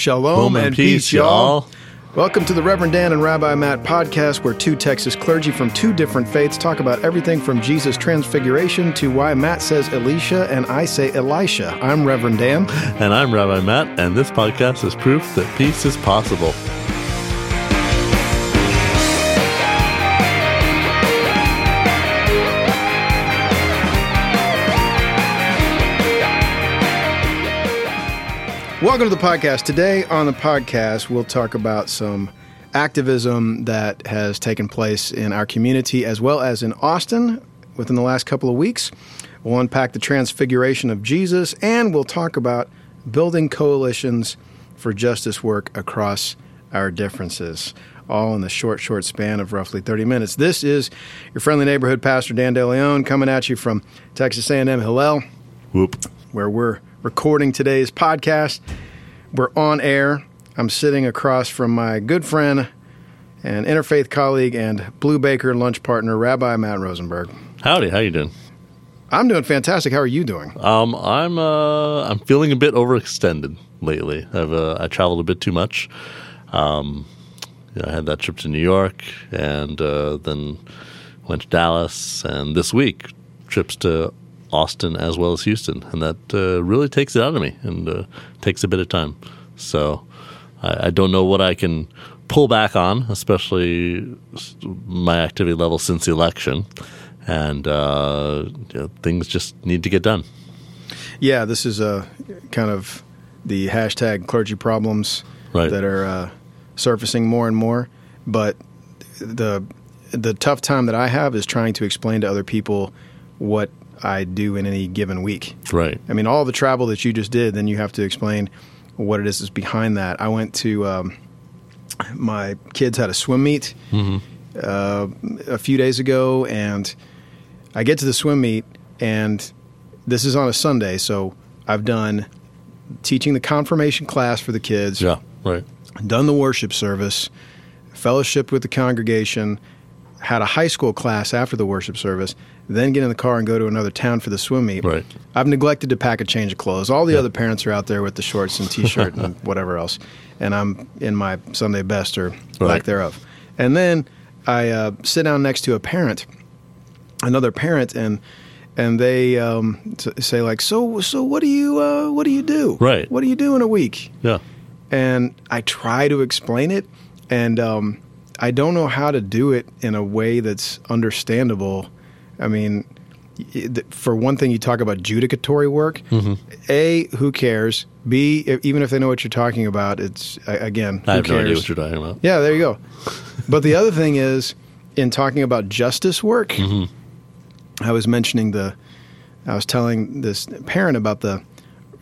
Shalom and, peace, y'all. Welcome to the Reverend Dan and Rabbi Matt podcast, where two Texas clergy from two different faiths talk about everything from Jesus' transfiguration to why Matt says Elisha and I say Elisha. I'm Reverend Dan. And I'm Rabbi Matt, and this podcast is proof that peace is possible. Welcome to the podcast. Today on the podcast, we'll talk about some activism that has taken place in our community as well as in Austin within the last couple of weeks. We'll unpack the transfiguration of Jesus and we'll talk about building coalitions for justice work across our differences. All in the short, short span of roughly 30 minutes. This is your friendly neighborhood pastor Dan DeLeon coming at you from Texas A&M Hillel, Whoop. where we're recording today's podcast. We're on air. I'm sitting across from my good friend and interfaith colleague and Blue Baker lunch partner, Rabbi Matt Rosenberg. Howdy, how you doing? I'm doing fantastic. How are you doing? Um, I'm uh, I'm feeling a bit overextended lately. I've uh, I traveled a bit too much. Um, you know, I had that trip to New York, and uh, then went to Dallas, and this week trips to Austin as well as Houston, and that uh, really takes it out of me and uh, takes a bit of time. So I, I, don't know what I can pull back on, especially my activity level since the election, and uh, you know, things just need to get done. Yeah, this is a kind of the hashtag clergy problems right. that are uh, surfacing more and more, but the the tough time that I have is trying to explain to other people what I do in any given week. Right. I mean, all the travel that you just did, then you have to explain what it is that's behind that. I went to um, my kids had a swim meet mm-hmm. uh, a few days ago, and I get to the swim meet, and this is on a Sunday, so I've done teaching the confirmation class for the kids. Yeah. Right. Done the worship service, fellowship with the congregation, had a high school class after the worship service, then get in the car and go to another town for the swim meet. Right. I've neglected to pack a change of clothes. All the yeah. other parents are out there with the shorts and t-shirt and whatever else, and I'm in my Sunday best or right. lack thereof. And then I uh, sit down next to a parent, another parent, and and they um, say like, "So, so what do you uh, what do you do? Right. What do you do in a week?" Yeah. And I try to explain it, and um, I don't know how to do it in a way that's understandable I mean, for one thing, you talk about judicatory work. Mm-hmm. A, who cares? B, even if they know what you're talking about, it's again, I have cares? no idea what you're talking about. Yeah, there you go. but the other thing is, in talking about justice work, mm-hmm. I was mentioning the, I was telling this parent about the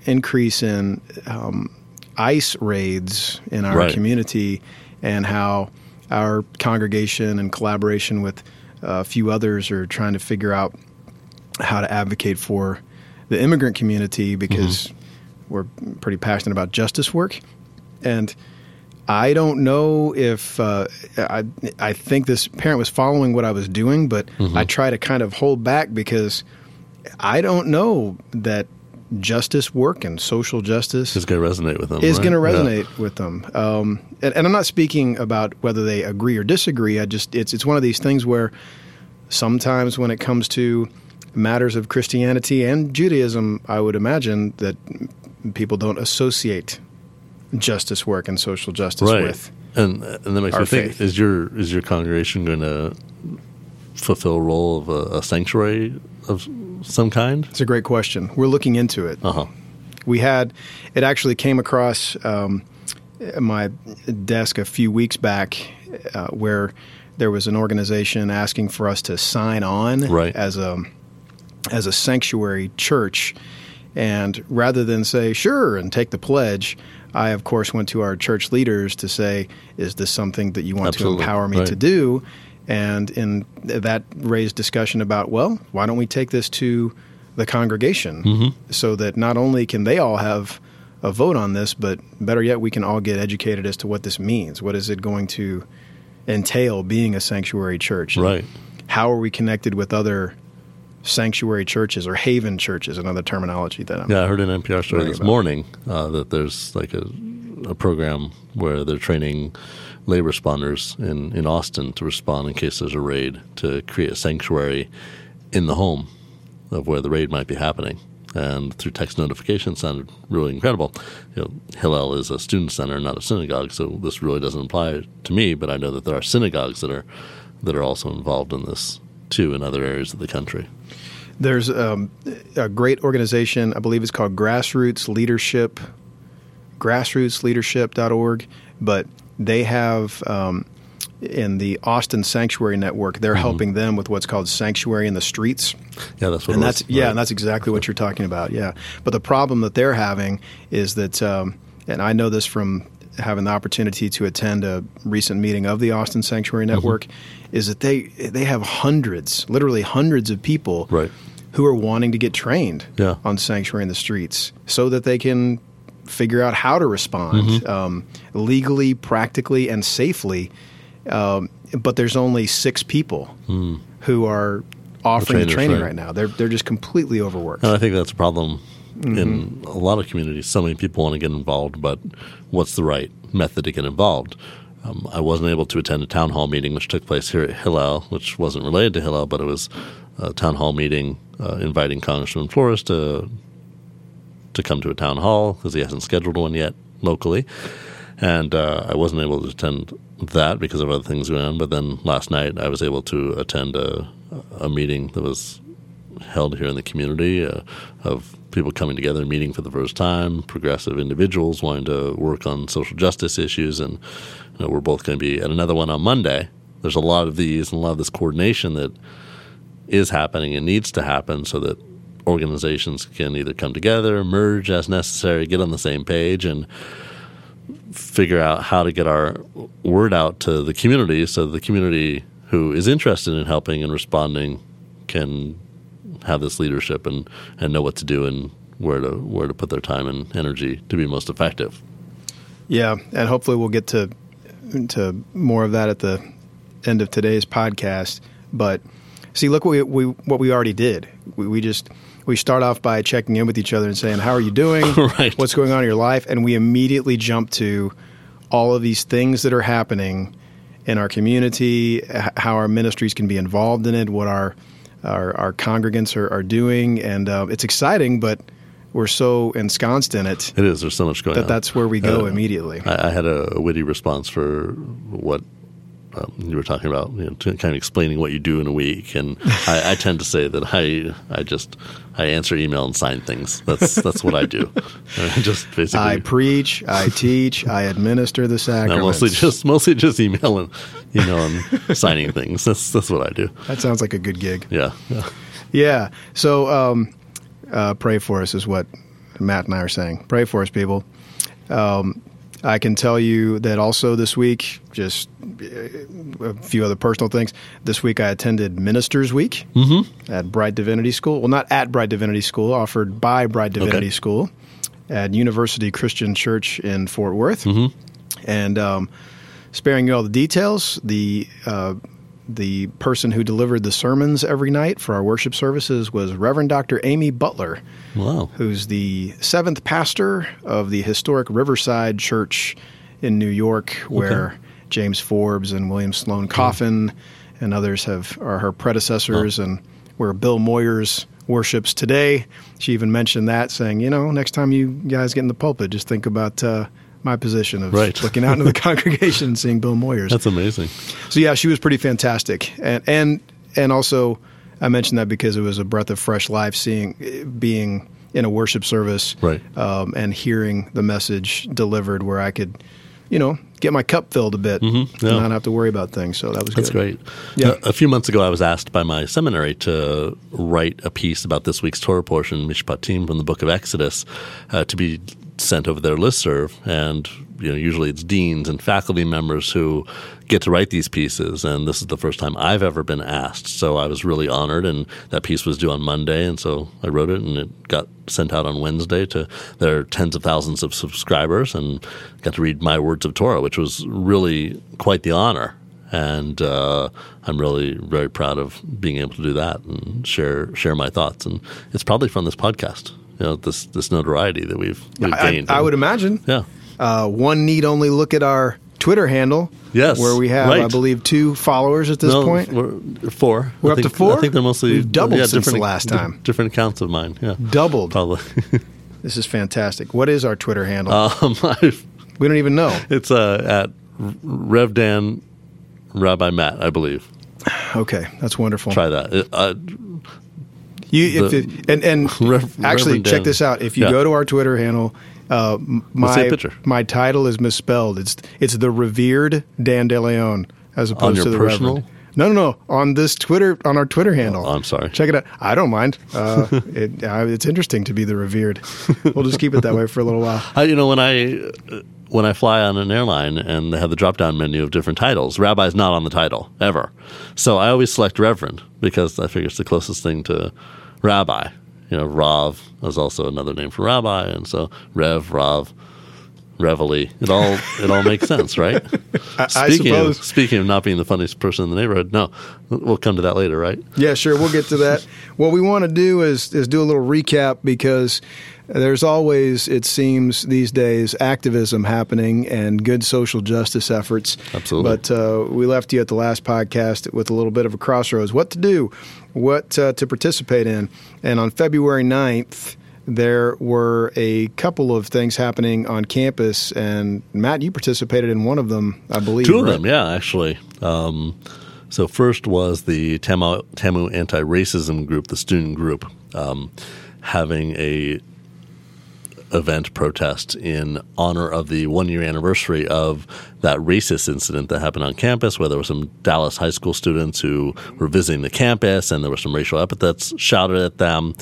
increase in um, ICE raids in our right. community and how our congregation and collaboration with a few others are trying to figure out how to advocate for the immigrant community because mm-hmm. we're pretty passionate about justice work. And I don't know if uh, I, I think this parent was following what I was doing, but mm-hmm. I try to kind of hold back because I don't know that justice work and social justice is going to resonate with them. Is right? going to resonate yeah. with them. Um, and, and, I'm not speaking about whether they agree or disagree. I just it's it's one of these things where sometimes when it comes to matters of Christianity and Judaism, I would imagine that people don't associate justice work and social justice right. with. And and that makes me think: is your is your congregation going to fulfill a role of a, a sanctuary of some kind? It's a great question. We're looking into it. Uh huh. We had it actually came across um, my desk a few weeks back uh, where there was an organization asking for us to sign on right. as a as a sanctuary church. And rather than say sure and take the pledge, I of course went to our church leaders to say, "Is this something that you want Absolutely. to empower me right. to do?" And in that raised discussion about, well, why don't we take this to the congregation mm-hmm. so that not only can they all have a vote on this, but better yet, we can all get educated as to what this means. What is it going to entail being a sanctuary church? Right. How are we connected with other sanctuary churches or haven churches? Another terminology that I'm yeah. I heard an NPR story this about. morning uh, that there's like a a program where they're training lay responders in, in Austin to respond in case there's a raid to create a sanctuary in the home of where the raid might be happening. And through text notification sounded really incredible. You know, Hillel is a student center, not a synagogue, so this really doesn't apply to me. But I know that there are synagogues that are that are also involved in this too in other areas of the country. There's um, a great organization, I believe it's called Grassroots Leadership, grassrootsleadership.org, but they have um, in the Austin Sanctuary Network, they're mm-hmm. helping them with what's called Sanctuary in the Streets. Yeah, that's what. And that's was, yeah, right. and that's exactly what you're talking about. Yeah, but the problem that they're having is that, um, and I know this from having the opportunity to attend a recent meeting of the Austin Sanctuary mm-hmm. Network, mm-hmm. is that they they have hundreds, literally hundreds of people, right. who are wanting to get trained yeah. on Sanctuary in the Streets so that they can figure out how to respond mm-hmm. um, legally, practically, and safely. Um, but there's only six people mm. who are offering the, the training right. right. now. They're they're just completely overworked. And I think that's a problem mm-hmm. in a lot of communities. So many people want to get involved, but what's the right method to get involved? Um, I wasn't able to attend a town hall meeting which took place here at Hillel, which wasn't related to Hillel, but it was a town hall meeting uh, inviting Congressman Flores to to come to a town hall because he hasn't scheduled one yet locally. And uh, I wasn't able to attend that because of other things going on. But then last night I was able to attend a, a meeting that was held here in the community uh, of people coming together and meeting for the first time, progressive individuals wanting to work on social justice issues. And you know, we're both going to be at another one on Monday. There's a lot of these and a lot of this coordination that is happening and needs to happen so that organizations can either come together, merge as necessary, get on the same page, and figure out how to get our word out to the community so the community who is interested in helping and responding can have this leadership and, and know what to do and where to where to put their time and energy to be most effective. Yeah, and hopefully we'll get to to more of that at the end of today's podcast. But see, look what we, we what we already did. We, we just we start off by checking in with each other and saying, "How are you doing? right. What's going on in your life?" And we immediately jump to all of these things that are happening in our community, how our ministries can be involved in it, what our our, our congregants are, are doing, and uh, it's exciting, but we're so ensconced in it. It is. There's so much going that on. That's where we go uh, immediately. I, I, had a, a, witty response for what um, you were talking about, you know, kind of explaining what you do in a week, and I, I, tend to say that I I just I answer email and sign things. That's that's what I do. I just basically I preach, I teach, I administer the sacraments. No, mostly just mostly just email and email and signing things. That's that's what I do. That sounds like a good gig. Yeah, yeah. yeah. So um, uh, pray for us is what Matt and I are saying. Pray for us, people. Um, I can tell you that also this week, just a few other personal things. This week I attended Ministers Week mm-hmm. at Brite Divinity School. Well, not at Brite Divinity School, offered by Brite Divinity okay. School at University Christian Church in Fort Worth. Mm-hmm. And um, sparing you all the details, the uh, the person who delivered the sermons every night for our worship services was Reverend Dr. Amy Butler. Wow. Who's the seventh pastor of the historic Riverside Church in New York, where okay. James Forbes and William Sloane Coffin mm. and others have are her predecessors, oh. and where Bill Moyers worships today. She even mentioned that, saying, you know, next time you guys get in the pulpit, just think about uh, my position of right. looking out into the congregation and seeing Bill Moyers. That's amazing. So yeah, she was pretty fantastic, and and and also I mentioned that because it was a breath of fresh life, seeing being in a worship service, right, um, and hearing the message delivered where I could, you know, get my cup filled a bit mm-hmm. yeah. and not have to worry about things. So that was that's good. great. Yeah, a, a, few months ago, I was asked by my seminary to write a piece about this week's Torah portion, Mishpatim, from the Book of Exodus, uh, to be sent over their listserv, and you know usually it's deans and faculty members who get to write these pieces. And this is the first time I've ever been asked, so I was really honored. And that piece was due on Monday, and so I wrote it, and it got sent out on Wednesday to their tens of thousands of subscribers, and got to read my words of Torah, which was really quite the honor and uh, I'm really very proud of being able to do that and share share my thoughts. And it's probably from this podcast you know this this notoriety that we've, we've gained. I, I would imagine. Yeah. Uh, one need only look at our Twitter handle. Yes, where we have, right. I believe, two followers at this no, point. We're four. We're I up think, to four? I think they're mostly We've doubled yeah, since the last time. different accounts of mine. Yeah, Doubled. probably. This is fantastic. What is our Twitter handle? um, we don't even know. it's uh, at Rev Dan Rabbi Matt, I believe. Okay, that's wonderful. Try that. It- Uh, You if it, and and Rev- actually Reverend check Dan. this out. If you Yeah. go to our Twitter handle, uh, m- see a my picture. my title is misspelled. It's it's the revered Dan DeLeon as opposed your to the personal? Reverend. No, no, no. On this Twitter, on our Twitter handle. Oh, I'm sorry. Check it out. I don't mind. Uh, it, uh, it's interesting to be the revered. We'll just keep it that way for a little while. I, you know, when I uh, when I fly on an airline and they have the drop down menu of different titles, Rabbi's not on the title ever. So I always select Reverend because I figure it's the closest thing to Rabbi. You know, Rav is also another name for Rabbi, and so Rev, Rav, Reveille. It all it all makes sense, right? I, I speaking suppose. Of, speaking of not being the funniest person in the neighborhood, no, we'll come to that later, right? Yeah, sure. We'll get to that. what we want to do is is do a little recap because there's always, it seems these days, activism happening and good social justice efforts. Absolutely. But uh, we left you at the last podcast with a little bit of a crossroads. What to do? What uh, to participate in? And on February 9th, there were a couple of things happening on campus, and Matt, you participated in one of them, I believe. Two of right? them, yeah, actually. Um, so first was the Tamu, Tamu anti-racism group, the student group, um, having a event protest in honor of the one year anniversary of that racist incident that happened on campus where there were some Dallas high school students who were visiting the campus and there were some racial epithets shouted at them.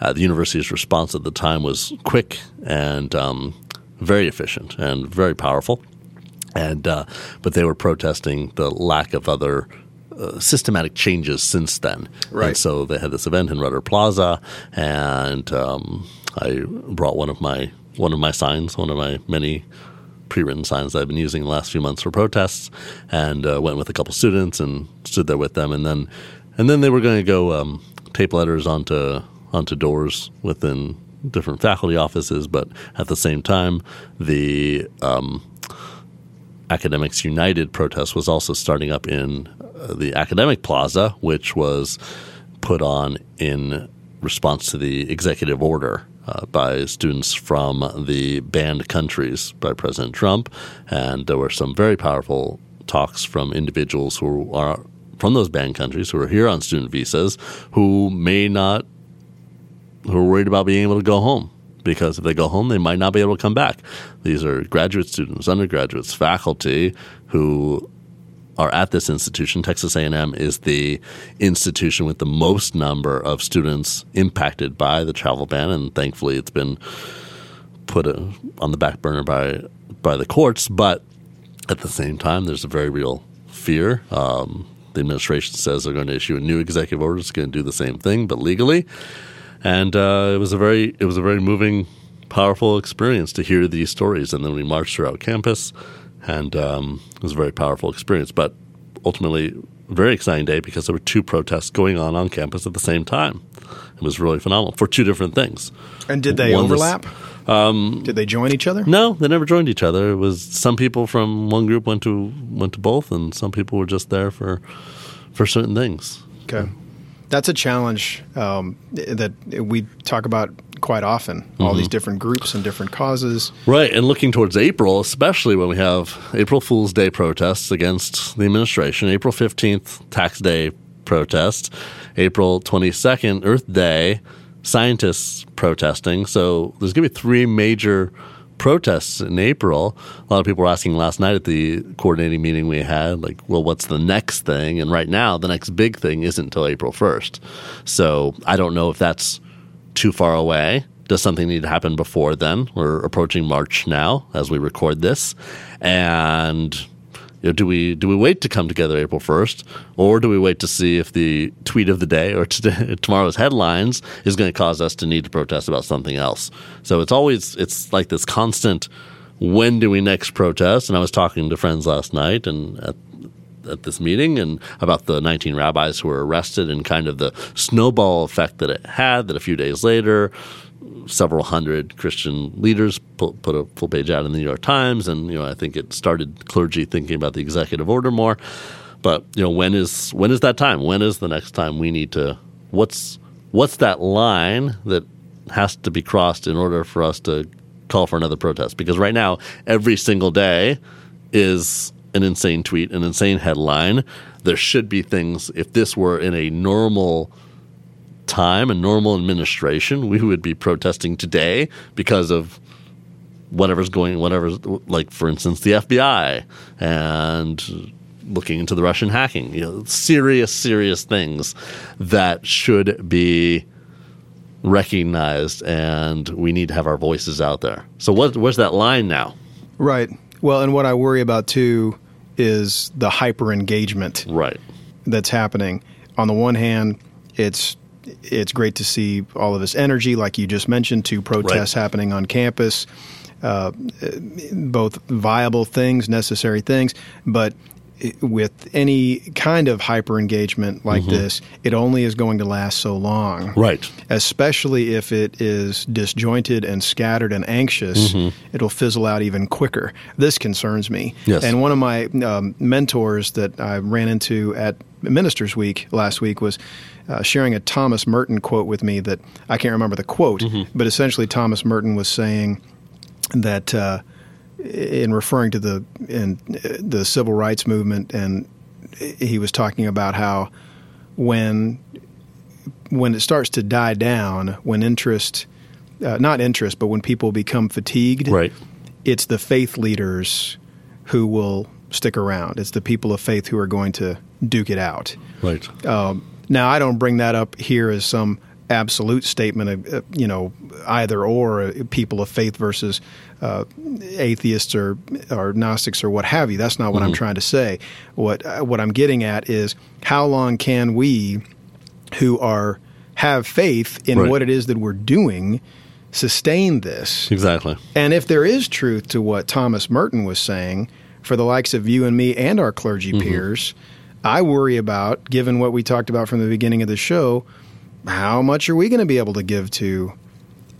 Uh, the university's response at the time was quick and um, very efficient and very powerful and uh, but they were protesting the lack of other uh, systematic changes since then. Right. And so they had this event in Rudder Plaza, and um, I brought one of my one of my signs, one of my many pre-written signs that I've been using the last few months for protests, and uh, went with a couple students and stood there with them, and then and then they were going to go um, tape letters onto onto doors within different faculty offices, but at the same time, the um, Academics United protest was also starting up in uh, the Academic Plaza, which was put on in response to the executive order uh, by students from the banned countries by President Trump. And there were some very powerful talks from individuals who are from those banned countries who are here on student visas who may not, who are worried about being able to go home because if they go home, they might not be able to come back. These are graduate students, undergraduates, faculty who are at this institution. Texas A&M is the institution with the most number of students impacted by the travel ban, and thankfully, it's been put uh, on the back burner by by the courts. But at the same time, there's a very real fear. Um, the administration says they're going to issue a new executive order that's going to do the same thing, but legally and uh, it was a very it was a very moving, powerful experience to hear these stories. And then we marched throughout campus, and um, it was a very powerful experience. But ultimately, a very exciting day because there were two protests going on on campus at the same time. It was really phenomenal for two different things. And did they One was- overlap? Um, did they join each other? No, they never joined each other. It was some people from one group went to went to both, and some people were just there for for certain things. Okay. That's a challenge um, that we talk about quite often. All these different groups and different causes. Right, and looking towards April, especially when we have April Fool's Day protests against the administration, April 15th, Tax Day protest, April 22nd, Earth Day, scientists protesting. So there's going to be three major protests in April. A lot of people were asking last night at the coordinating meeting we had, like, well, what's the next thing? And right now, the next big thing isn't until April 1st. So I don't know if that's too far away. Does something need to happen before then? We're approaching March now as we record this, and you know, do we do we wait to come together April first, or do we wait to see if the tweet of the day or today, tomorrow's headlines is going to cause us to need to protest about something else? So it's always it's like this constant. When do we next protest? And I was talking to friends last night, and at at this meeting and about the 19 rabbis who were arrested and kind of the snowball effect that it had that a few days later several hundred Christian leaders put, put a full page out in the New York Times, and you know I think it started clergy thinking about the executive order more. But you know when is when is that time? When is the next time we need to? What's what's that line that has to be crossed in order for us to call for another protest? Because right now, every single day is an insane tweet, an insane headline. There should be things. If this were in a normal time, a normal administration, we would be protesting today because of whatever's going, whatever's like, for instance, the FBI and looking into the Russian hacking. You know, serious, serious things that should be recognized, and we need to have our voices out there. So, what, where's that line now? Right. Well, and what I worry about too is the hyper engagement Right. that's happening. On the one hand, it's it's great to see all of this energy, like you just mentioned, to protests Right. happening on campus, uh, both viable things, necessary things, but with any kind of hyper engagement like this, it only is going to last so long Right. especially if it is disjointed and scattered and anxious, it'll fizzle out even quicker. This concerns me. Yes. And one of my um, mentors that I ran into at Ministers Week last week was uh, sharing a Thomas Merton quote with me that I can't remember the quote, but essentially Thomas Merton was saying that. Uh, in referring to the in uh, the civil rights movement, and he was talking about how when when it starts to die down, when interest, uh, not interest, but when people become fatigued, Right. it's the faith leaders who will stick around. It's the people of faith who are going to duke it out. Right. Um, now, I don't bring that up here as some absolute statement of, uh, you know, either or uh, people of faith versus uh, atheists or or Gnostics or what have you. That's not what I'm trying to say. What uh, what I'm getting at is how long can we, who are have faith in Right. what it is that we're doing, sustain this? Exactly. And if there is truth to what Thomas Merton was saying, for the likes of you and me and our clergy peers, I worry about, given what we talked about from the beginning of the show, how much are we going to be able to give to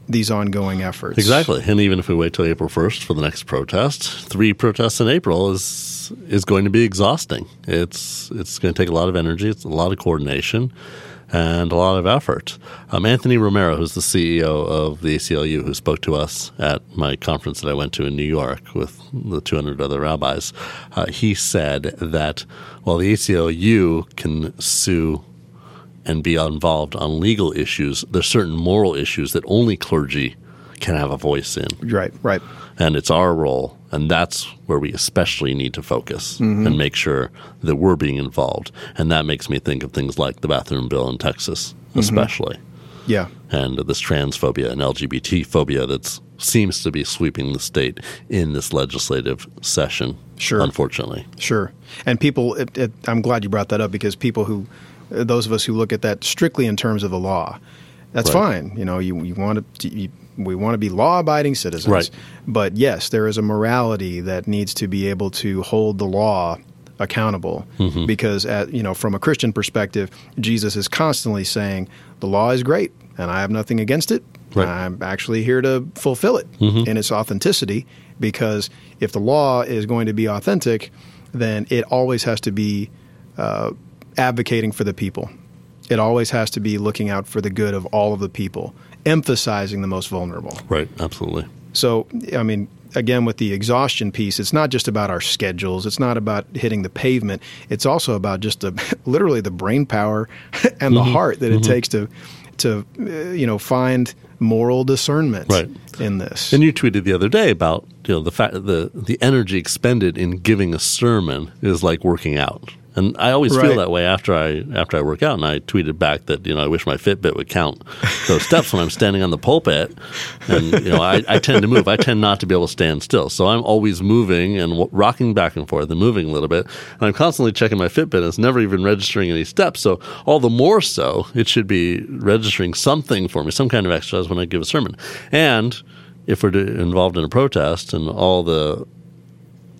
these ongoing efforts? Exactly. And even if we wait till April 1st for the next protest, three protests in April is is going to be exhausting. It's it's going to take a lot of energy, it's a lot of coordination and a lot of effort. Um, Anthony Romero, who's the CEO of the ACLU, who spoke to us at my conference that I went to in New York with the 200 other rabbis, uh, he said that while the ACLU can sue and be involved on legal issues, there's certain moral issues that only clergy can have a voice in. Right, right. And it's our role, and that's where we especially need to focus mm-hmm. and make sure that we're being involved. And that makes me think of things like the bathroom bill in Texas, mm-hmm. especially, Yeah. and this transphobia and LGBT phobia that seems to be sweeping the state in this legislative session. Sure. unfortunately. Sure. And people, it, it, I'm glad you brought that up because people who, those of us who look at that strictly in terms of the law, that's Right. fine. You know, you, you want to, you, we want to be law abiding citizens. Right. But yes, there is a morality that needs to be able to hold the law accountable Mm-hmm. because at you know from a Christian perspective Jesus is constantly saying the law is great and I have nothing against it Right. Mm-hmm. I'm actually here to fulfill it in its authenticity because if the law is going to be authentic, then it always has to be uh, advocating for the people. It always has to be looking out for the good of all of the people, emphasizing the most vulnerable. Right, absolutely. So, I mean, again, with the exhaustion piece, it's not just about our schedules. It's not about hitting the pavement. It's also about just the literally the brain power and the heart that it takes to to uh, you know find moral discernment Right. in this. And you tweeted the other day about you know the fact the the energy expended in giving a sermon is like working out. And I always Right. feel that way after I after I work out. And I tweeted back that you know I wish my Fitbit would count those steps when I'm standing on the pulpit. And you know I, I tend to move. I tend not to be able to stand still. So I'm always moving and w- rocking back and forth and moving a little bit. And I'm constantly checking my Fitbit. and It's never even registering any steps. So all the more so, it should be registering something for me, some kind of exercise when I give a sermon. And if we're involved in a protest and all the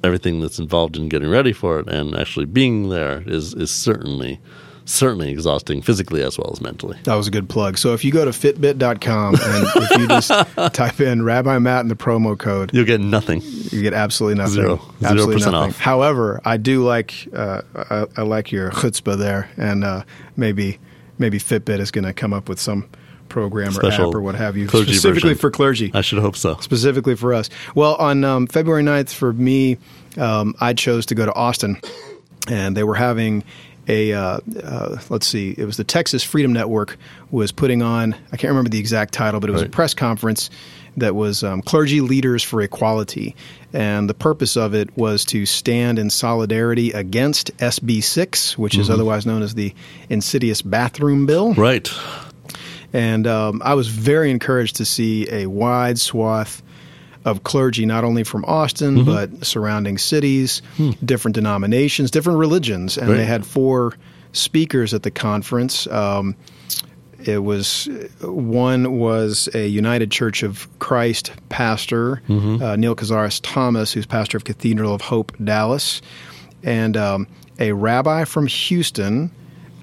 everything that's involved in getting ready for it and actually being there is is certainly certainly exhausting physically as well as mentally. That was a good plug. So if you go to fitbit.com and if you just type in Rabbi Matt and the promo code, You'll get nothing. you get absolutely nothing. Zero. Zero Absolutely percent off. However, I do like uh, I, I like your chutzpah there, and uh, maybe maybe Fitbit is going to come up with some program or app or what have you, specifically version. for clergy. I should hope so. specifically for us. Well, on um, February 9th, for me, um, I chose to go to Austin, and they were having a uh, uh, let's see, it was the Texas Freedom Network was putting on. I can't remember the exact title, but it was a press conference that was um, clergy leaders for equality, and the purpose of it was to stand in solidarity against SB 6, which is otherwise known as the insidious bathroom bill. Right. And um, I was very encouraged to see a wide swath of clergy, not only from Austin, but surrounding cities, different denominations, different religions. And Right. they had four speakers at the conference. Um, it was one was a United Church of Christ pastor, uh, Neil Cazares Thomas, who's pastor of Cathedral of Hope Dallas, and um, a rabbi from Houston,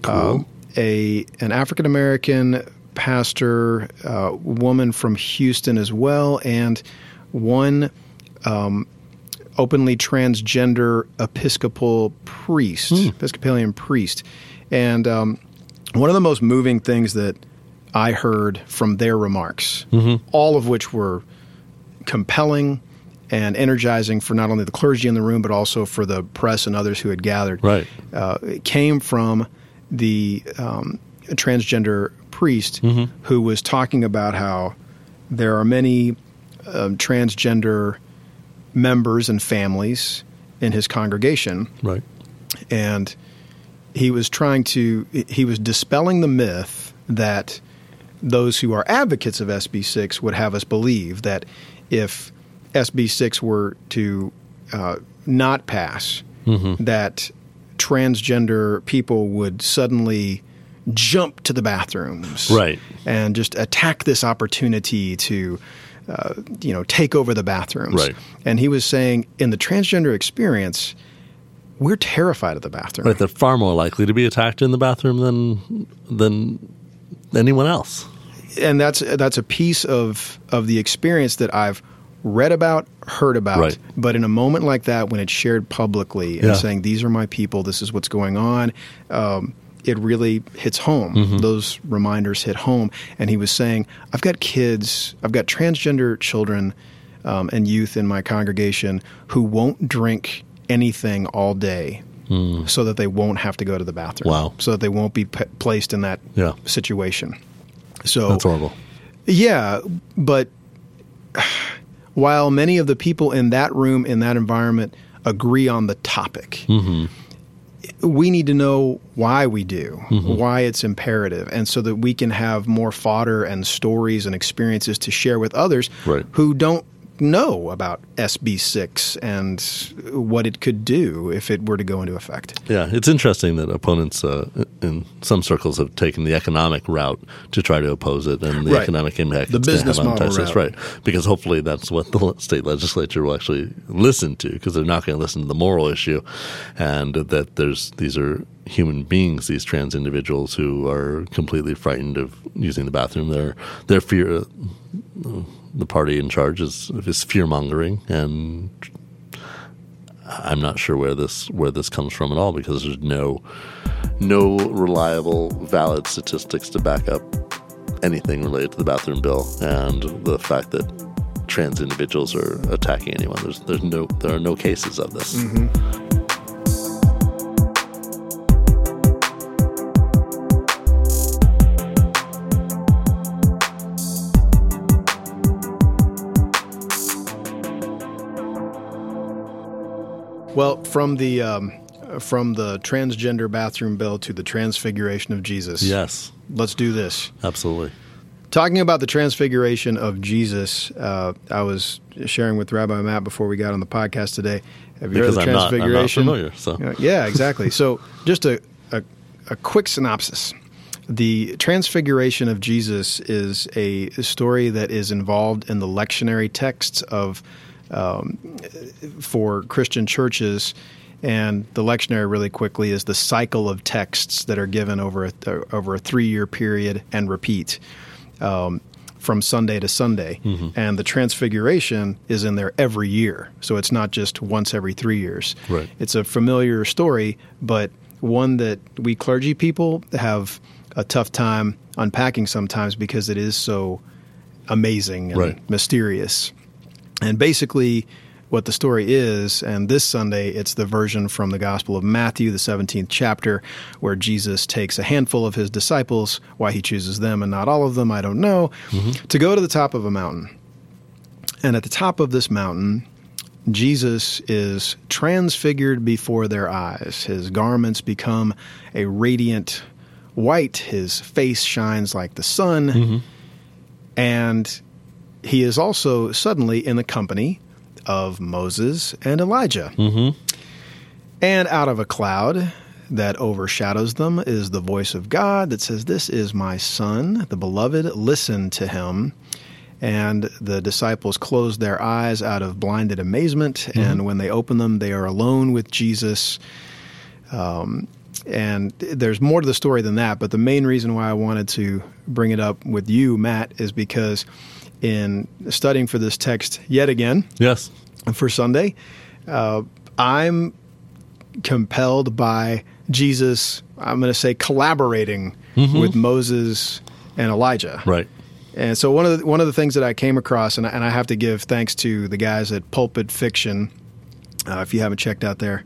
um, a an African American pastor, uh, woman from Houston as well, and one um, openly transgender Episcopal priest, Episcopalian priest, and um, one of the most moving things that I heard from their remarks, all of which were compelling and energizing for not only the clergy in the room but also for the press and others who had gathered. Right. Uh, came from the um, transgender priest Mm-hmm. who was talking about how there are many um, transgender members and families in his congregation Right. and he was trying to he was dispelling the myth that those who are advocates of SB6 would have us believe that if SB6 were to uh, not pass, that transgender people would suddenly jump to the bathrooms, Right. and just attack this opportunity to, uh, you know, take over the bathrooms. Right. And he was saying, in the transgender experience, we're terrified of the bathroom. Right. They're far more likely to be attacked in the bathroom than than anyone else. and that's that's a piece of of the experience that I've read about, heard about, Right. but in a moment like that, when it's shared publicly and Yeah. saying these are my people, this is what's going on, um, it really hits home. Mm-hmm. Those reminders hit home, and he was saying, "I've got kids, I've got transgender children um, and youth in my congregation who won't drink anything all day." So that they won't have to go to the bathroom. Wow. So that they won't be p- placed in that Yeah. situation. So That's horrible. yeah, but while many of the people in that room, in that environment, agree on the topic, we need to know why we do, mm-hmm. why it's imperative, and so that we can have more fodder and stories and experiences to share with others Right. who don't know about SB6 and what it could do if it were to go into effect. Yeah, it's interesting that opponents uh, in some circles have taken the economic route to try to oppose it, and the Right. economic impact The business model Texas, route. right? Because hopefully that's what the state legislature will actually listen to, because they're not going to listen to the moral issue, and that there's these are human beings, these trans individuals who are completely frightened of using the bathroom. Their their fear. The party in charge is is fear mongering, and I'm not sure where this where this comes from at all because there's no no reliable, valid statistics to back up anything related to the bathroom bill and the fact that trans individuals are attacking anyone. There's there's no there are no cases of this. Mm-hmm. Well, from the um, from the transgender bathroom bill to the transfiguration of Jesus. Yes, Let's do this. absolutely. Talking about the transfiguration of Jesus, uh, I was sharing with Rabbi Matt before we got on the podcast today. Have you Because heard of the I'm not- I'm not transfiguration? familiar, so. Yeah, yeah, exactly. so, just a, a a quick synopsis. The transfiguration of Jesus is a story that is involved in the lectionary texts of um, for Christian churches, And the lectionary, really quickly, is the cycle of texts that are given over a, over a three year period and repeat. Um, from Sunday to Sunday. Mm-hmm. And the transfiguration is in there every year. So it's not just once every three years. Right. It's a familiar story, but one that we clergy people have a tough time unpacking sometimes because it is so amazing and Right. mysterious. And basically, what the story is, and this Sunday it's the version from the Gospel of Matthew, the 17th chapter, where Jesus takes a handful of his disciples, why he chooses them and not all of them, I don't know, mm-hmm. to go to the top of a mountain. And at the top of this mountain, Jesus is transfigured before their eyes. His garments become a radiant white, his face shines like the sun, mm-hmm. and he is also suddenly in the company of Moses and Elijah. And out of a cloud that overshadows them is the voice of God that says, This is my son, the beloved, listen to him. And the disciples close their eyes out of blinded amazement. And when they open them, they are alone with Jesus. Um, and there's more to the story than that. But the main reason why I wanted to bring it up with you, Matt, is because in studying for this text yet again, Yes. for Sunday, uh, I'm compelled by Jesus, I'm going to say, collaborating with Moses and Elijah. Right. And so one of the, one of the things that I came across, and I, and I have to give thanks to the guys at Pulpit Fiction. Uh, if you haven't checked out their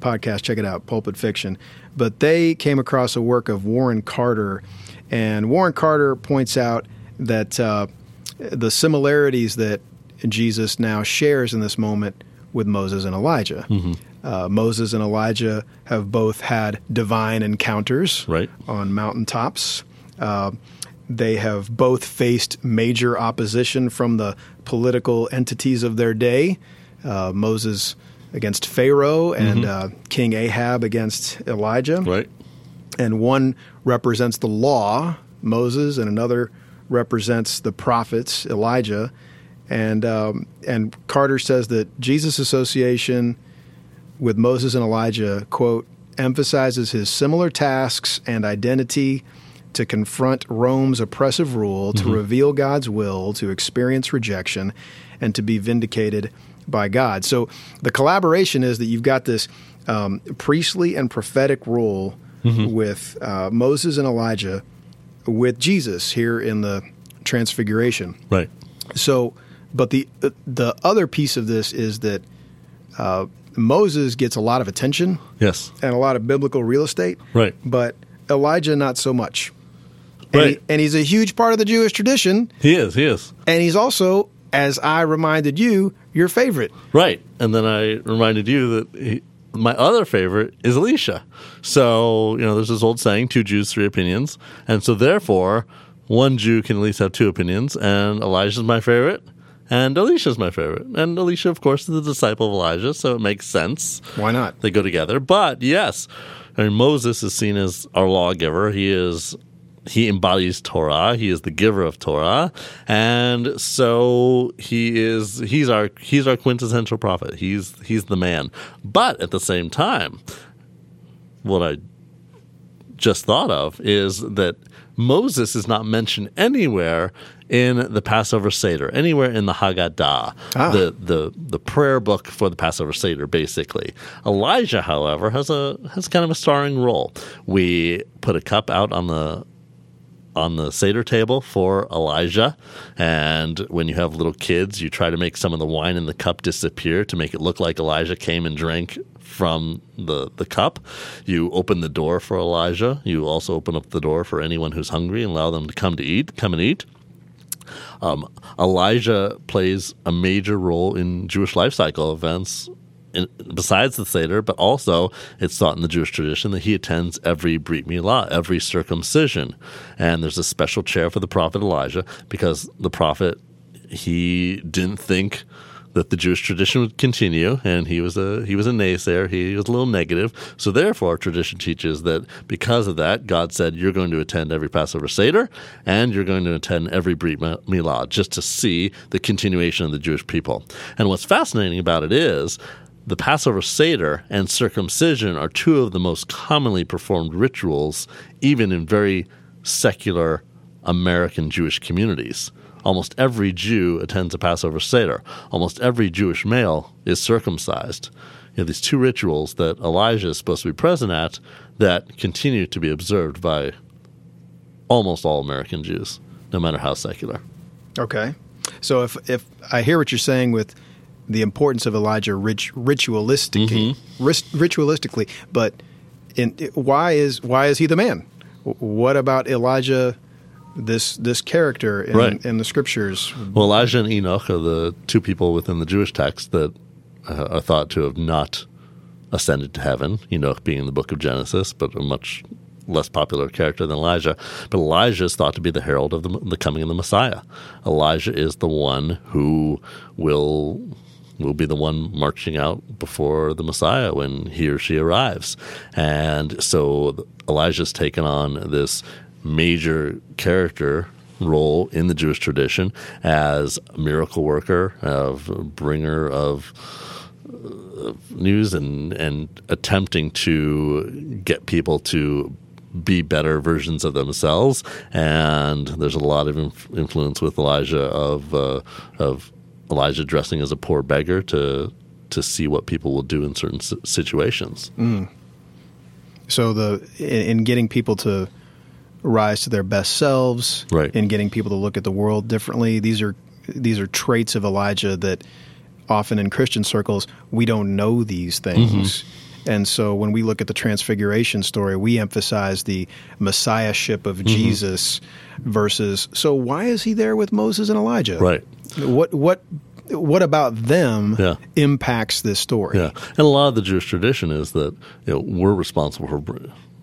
podcast, check it out, Pulpit Fiction. But they came across a work of Warren Carter, and Warren Carter points out that uh, the similarities that Jesus now shares in this moment with Moses and Elijah. Uh, Moses and Elijah have both had divine encounters Right. on mountaintops. Uh, they have both faced major opposition from the political entities of their day. Uh, Moses against Pharaoh and uh, King Ahab against Elijah. Right. And one represents the law, Moses, and another represents the prophets, Elijah. And um, and Carter says that Jesus' association with Moses and Elijah, quote, emphasizes his similar tasks and identity to confront Rome's oppressive rule, to reveal God's will, to experience rejection, and to be vindicated by God. So the collaboration is that you've got this um, priestly and prophetic role with uh, Moses and Elijah with Jesus here in the Transfiguration. Right. So, but the the other piece of this is that uh, Moses gets a lot of attention Yes. and a lot of biblical real estate, Right. but Elijah not so much. And, Right. he, and he's a huge part of the Jewish tradition, He is. He is. and he's also, as I reminded you, your favorite. Right. And then I reminded you that he, my other favorite is Elisha. So, you know, there's this old saying, two Jews, three opinions. And so, therefore, one Jew can at least have two opinions. And Elijah's my favorite. And Elisha's my favorite. And Elisha, of course, is the disciple of Elijah. So it makes sense. Why not? They go together. But yes, I mean, Moses is seen as our lawgiver. He is he embodies Torah. He is the giver of Torah, and so he is he's our he's our quintessential prophet. He's he's the man. But at the same time, what I just thought of is that Moses is not mentioned anywhere in the Passover Seder, anywhere in the Haggadah, Ah. the, the the prayer book for the Passover Seder, basically. Elijah, however, has a has kind of a starring role. We put a cup out on the on the Seder table for Elijah. And when you have little kids, you try to make some of the wine in the cup disappear to make it look like Elijah came and drank from the, the cup. You open the door for Elijah. You also open up the door for anyone who's hungry and allow them to come to eat, come and eat. Um, Elijah plays a major role in Jewish life cycle events in, besides the Seder, but also it's thought in the Jewish tradition that he attends every Brit Milah, every circumcision. And there's a special chair for the prophet Elijah because the prophet, he didn't think that the Jewish tradition would continue, and he was a he was a naysayer. He was a little negative. So therefore, tradition teaches that because of that, God said, "You're going to attend every Passover Seder, and you're going to attend every Brit Milah, just to see the continuation of the Jewish people." And what's fascinating about it is the Passover Seder and circumcision are two of the most commonly performed rituals, even in very secular American Jewish communities. Almost every Jew attends a Passover Seder. Almost every Jewish male is circumcised. You have these two rituals that Elijah is supposed to be present at that continue to be observed by almost all American Jews, no matter how secular. Okay. So if if I hear what you're saying with the importance of Elijah rit- ritualistically, Mm-hmm. ris- ritualistically, but in, why is why is he the man? What about Elijah, this this character in, Right. in the scriptures? Well, Elijah and Enoch are the two people within the Jewish text that uh, are thought to have not ascended to heaven. Enoch being in the book of Genesis, but a much less popular character than Elijah. But Elijah is thought to be the herald of the, the coming of the Messiah. Elijah is the one who will will be the one marching out before the Messiah when he or she arrives. And so Elijah's taken on this major character role in the Jewish tradition as a miracle worker, of bringer of news and and attempting to get people to be better versions of themselves. And there's a lot of inf- influence with Elijah of uh, of Elijah dressing as a poor beggar to to see what people will do in certain s- situations. Mm. So the in, in getting people to rise to their best selves, Right. in getting people to look at the world differently. These are these are traits of Elijah that often in Christian circles we don't know these things. Mm-hmm. And so when we look at the transfiguration story, we emphasize the messiahship of mm-hmm. Jesus versus so why is he there with Moses and Elijah? Right. What what what about them Yeah. impacts this story? Yeah, and a lot of the Jewish tradition is that you know we're responsible for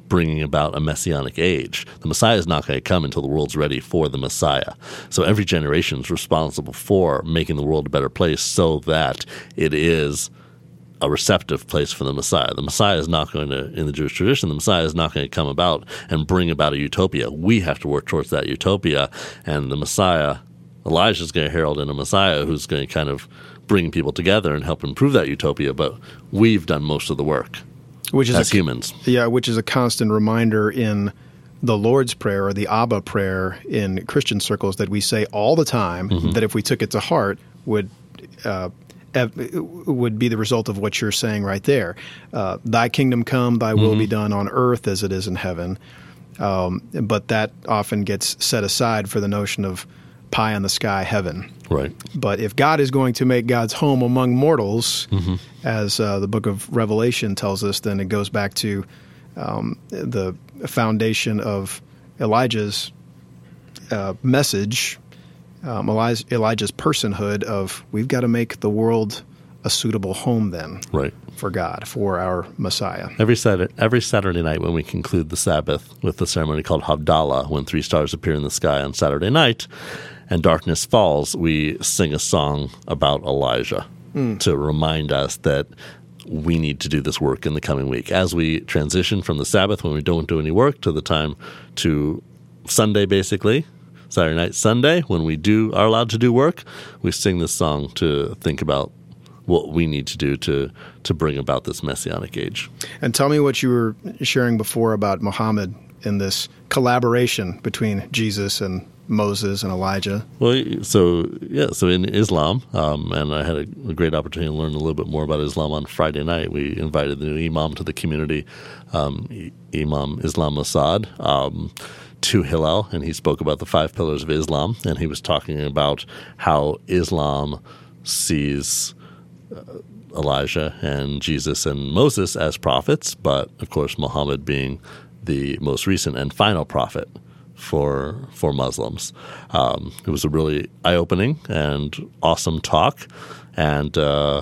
bringing about a messianic age. The Messiah is not going to come until the world's ready for the Messiah. So every generation is responsible for making the world a better place, so that it is a receptive place for the Messiah. The Messiah is not going to, in the Jewish tradition, the Messiah is not going to come about and bring about a utopia. We have to work towards that utopia, and the Messiah, Elijah is going to herald in a Messiah who's going to kind of bring people together and help improve that utopia. But we've done most of the work Which is as a, humans. Yeah, which is a constant reminder in the Lord's Prayer or the Abba Prayer in Christian circles that we say all the time. Mm-hmm. That if we took it to heart, would uh, would be the result of what you're saying right there. Uh, Thy kingdom come, Thy will Mm-hmm. be done on earth as it is in heaven. Um, but that often gets set aside for the notion of pie in the sky heaven. Right. But if God is going to make God's home among mortals, Mm-hmm. as uh, the book of Revelation tells us, then it goes back to um, the foundation of Elijah's uh, message, um, Elijah, Elijah's personhood of we've got to make the world a suitable home then Right. for God, for our Messiah. Every Saturday, every Saturday night, when we conclude the Sabbath with the ceremony called Havdalah, when three stars appear in the sky on Saturday night and darkness falls, we sing a song about Elijah to remind us that we need to do this work in the coming week. As we transition from the Sabbath, when we don't do any work, to the time to Sunday, basically, Saturday night, Sunday, when we do are allowed to do work, we sing this song to think about what we need to do to to bring about this messianic age. And tell me what you were sharing before about Muhammad in this collaboration between Jesus and Moses and Elijah. Well, so yeah, so in Islam, um, and I had a, a great opportunity to learn a little bit more about Islam on Friday night. We invited the new imam to the community, um, Imam Islam Assad, um, to Hillel, and he spoke about the five pillars of Islam, and he was talking about how Islam sees Elijah and Jesus and Moses as prophets, but of course Muhammad being the most recent and final prophet for for Muslims. Um, it was a really eye opening and awesome talk, and uh,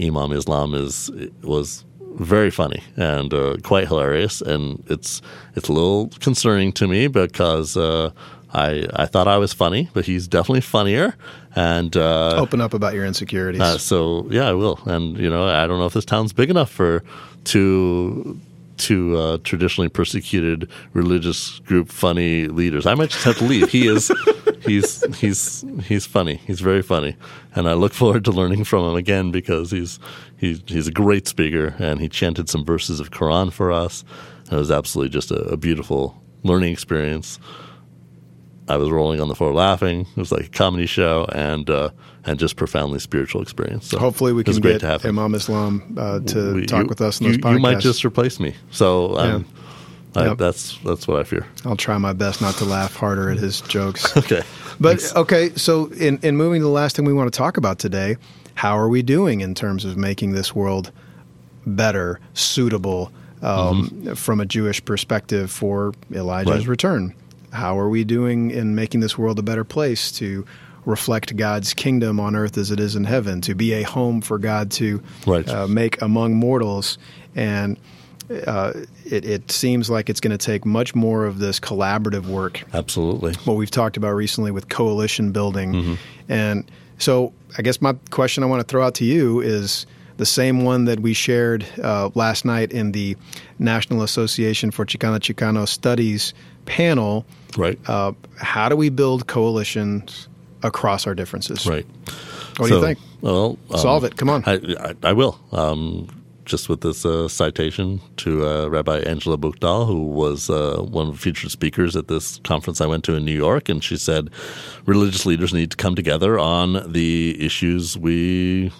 Imam Islam is was very funny and uh, quite hilarious, and it's it's a little concerning to me because. Uh, I, I thought I was funny, but he's definitely funnier. And uh, Open up about your insecurities. uh, so yeah, I will. And you know, I don't know if this town's big enough for to uh, traditionally persecuted religious group funny leaders. I might just have to leave. He is he's he's he's funny. He's very funny, and I look forward to learning from him again because he's he's he's a great speaker, and he chanted some verses of Quran for us. It was absolutely just a, a beautiful learning experience. I was rolling on the floor laughing. It was like a comedy show and uh, and just profoundly spiritual experience. So Hopefully, we can get to have him. Imam Islam uh, to We- talk you- with us in you, those podcasts. you might just replace me. So um, I, Yep. that's that's what I fear. I'll try my best not to laugh harder at his jokes. Okay, But Thanks. okay, so in, in moving to the last thing we want to talk about today, how are we doing in terms of making this world better, suitable um, from a Jewish perspective for Elijah's Mm-hmm. Right. return? How are we doing in making this world a better place to reflect God's kingdom on earth as it is in heaven, to be a home for God to Right. uh, make among mortals? And uh, it, it seems like it's going to take much more of this collaborative work absolutely. what we've talked about recently with coalition building. Mm-hmm. And so I guess my question I want to throw out to you is the same one that we shared uh, last night in the National Association for Chicano Chicano Studies panel. Right. Uh, how do we build coalitions across our differences? right. What do you think? Well, um, Solve it. Come on. I, I, I will. Um, just with this uh, citation to uh, Rabbi Angela Buchdahl, who was uh, one of the featured speakers at this conference I went to in New York, and she said religious leaders need to come together on the issues we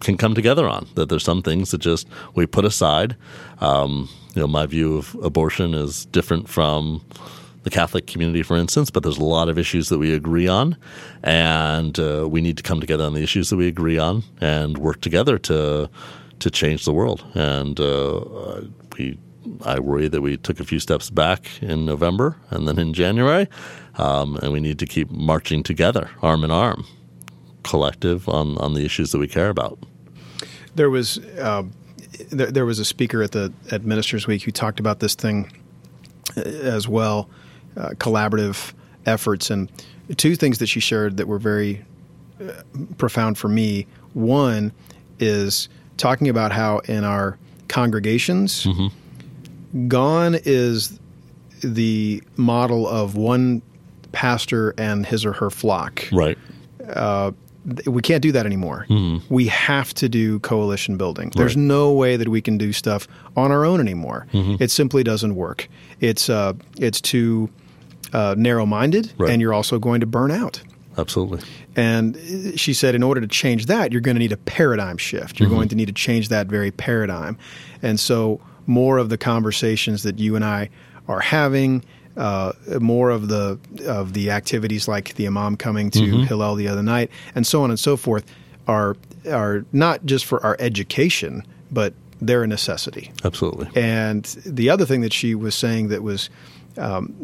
can come together on. That there's some things that just we put aside. Um, you know, my view of abortion is different from the Catholic community, for instance, but there's a lot of issues that we agree on, and uh, we need to come together on the issues that we agree on and work together to to change the world. And uh, we, I worry that we took a few steps back in November and then in January, um, and we need to keep marching together, arm in arm, collective on on the issues that we care about. There was uh, there, there was a speaker at the at Ministers Week who talked about this thing uh, as well, uh, collaborative efforts, and two things that she shared that were very uh, profound for me. One is talking about how in our congregations, gone is the model of one pastor and his or her flock Right. We can't do that anymore. We have to do coalition building. There's no way that we can do stuff on our own anymore. It simply doesn't work. It's uh, it's too uh, narrow minded, Right. and you're also going to burn out. Absolutely. And uh, she said, in order to change that, you're going to need a paradigm shift. You're going to need to change that very paradigm. And so, more of the conversations that you and I are having, uh, more of the of the activities like the imam coming to Hillel the other night, and so on and so forth, are are not just for our education, but they're a necessity. Absolutely. And the other thing that she was saying that was um,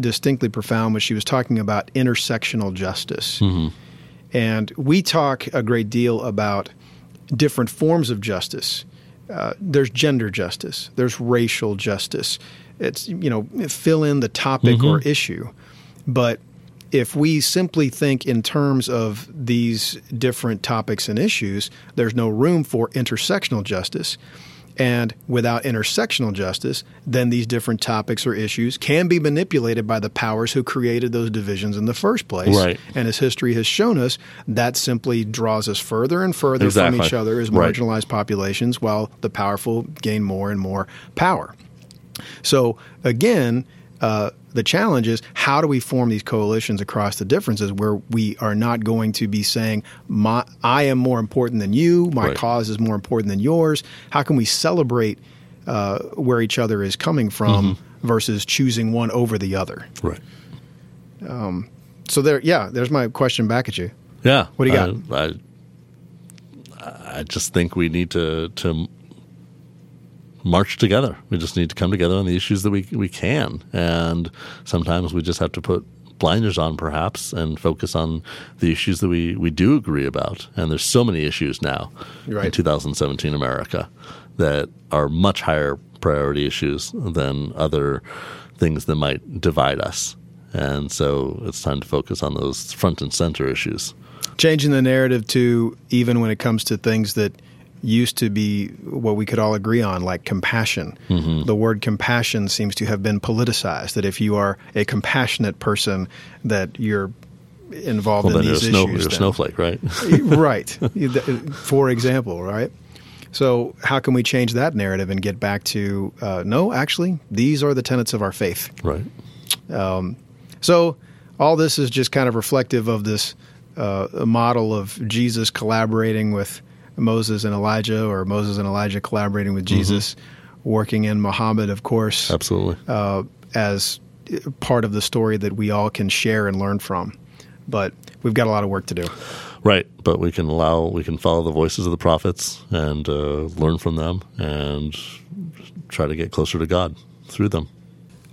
distinctly profound was she was talking about intersectional justice. And we talk a great deal about different forms of justice. Uh, there's gender justice, there's racial justice. It's, you know, fill in the topic or mm-hmm. issue. But if we simply think in terms of these different topics and issues, there's no room for intersectional justice. And without intersectional justice, then these different topics or issues can be manipulated by the powers who created those divisions in the first place. Right. And as history has shown us, that simply draws us further and further Exactly. from each other as Right. marginalized populations, while the powerful gain more and more power. So again, uh, the challenge is how do we form these coalitions across the differences where we are not going to be saying my I am more important than you, my Right. cause is more important than yours. How can we celebrate uh, where each other is coming from Mm-hmm. versus choosing one over the other? Right. So there, yeah, there's my question back at you. Yeah. What do you got? I, I, I just think we need to to march together. We just need to come together on the issues that we we can, and sometimes we just have to put blinders on, perhaps, and focus on the issues that we we do agree about. And there's so many issues now in 2017 America that are much higher priority issues than other things that might divide us. And so it's time to focus on those front and center issues. Changing the narrative to even when it comes to things that used to be what we could all agree on, like compassion. Mm-hmm. The word compassion seems to have been politicized. That if you are a compassionate person, that you're involved Well, in then you're a, these snow, issues. you're a snowflake, right? right. For example, right? So, how can we change that narrative and get back to uh, no, actually, these are the tenets of our faith? right. So, all this is just kind of reflective of this uh, model of Jesus collaborating with Moses and Elijah, or Moses and Elijah collaborating with Jesus, working in Muhammad, of course, Absolutely. uh, as part of the story that we all can share and learn from. But we've got a lot of work to do. Right, but we can allow we can follow the voices of the prophets and uh, learn from them and try to get closer to God through them.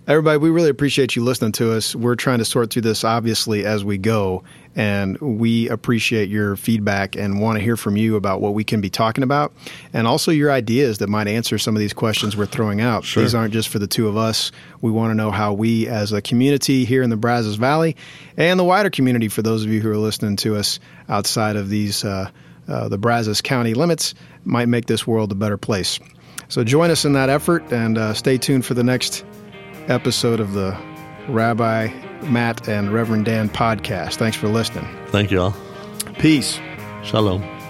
Everybody, we really appreciate you listening to us. We're trying to sort through this obviously as we go, and we appreciate your feedback and want to hear from you about what we can be talking about and also your ideas that might answer some of these questions we're throwing out. Sure. These aren't just for the two of us. We want to know how we, as a community here in the Brazos Valley and the wider community, for those of you who are listening to us outside of these uh, uh, the Brazos County limits, might make this world a better place. So join us in that effort and uh, stay tuned for the next episode of the Rabbi Matt and Reverend Dan podcast. Thanks for listening. Thank you all. Peace. Shalom.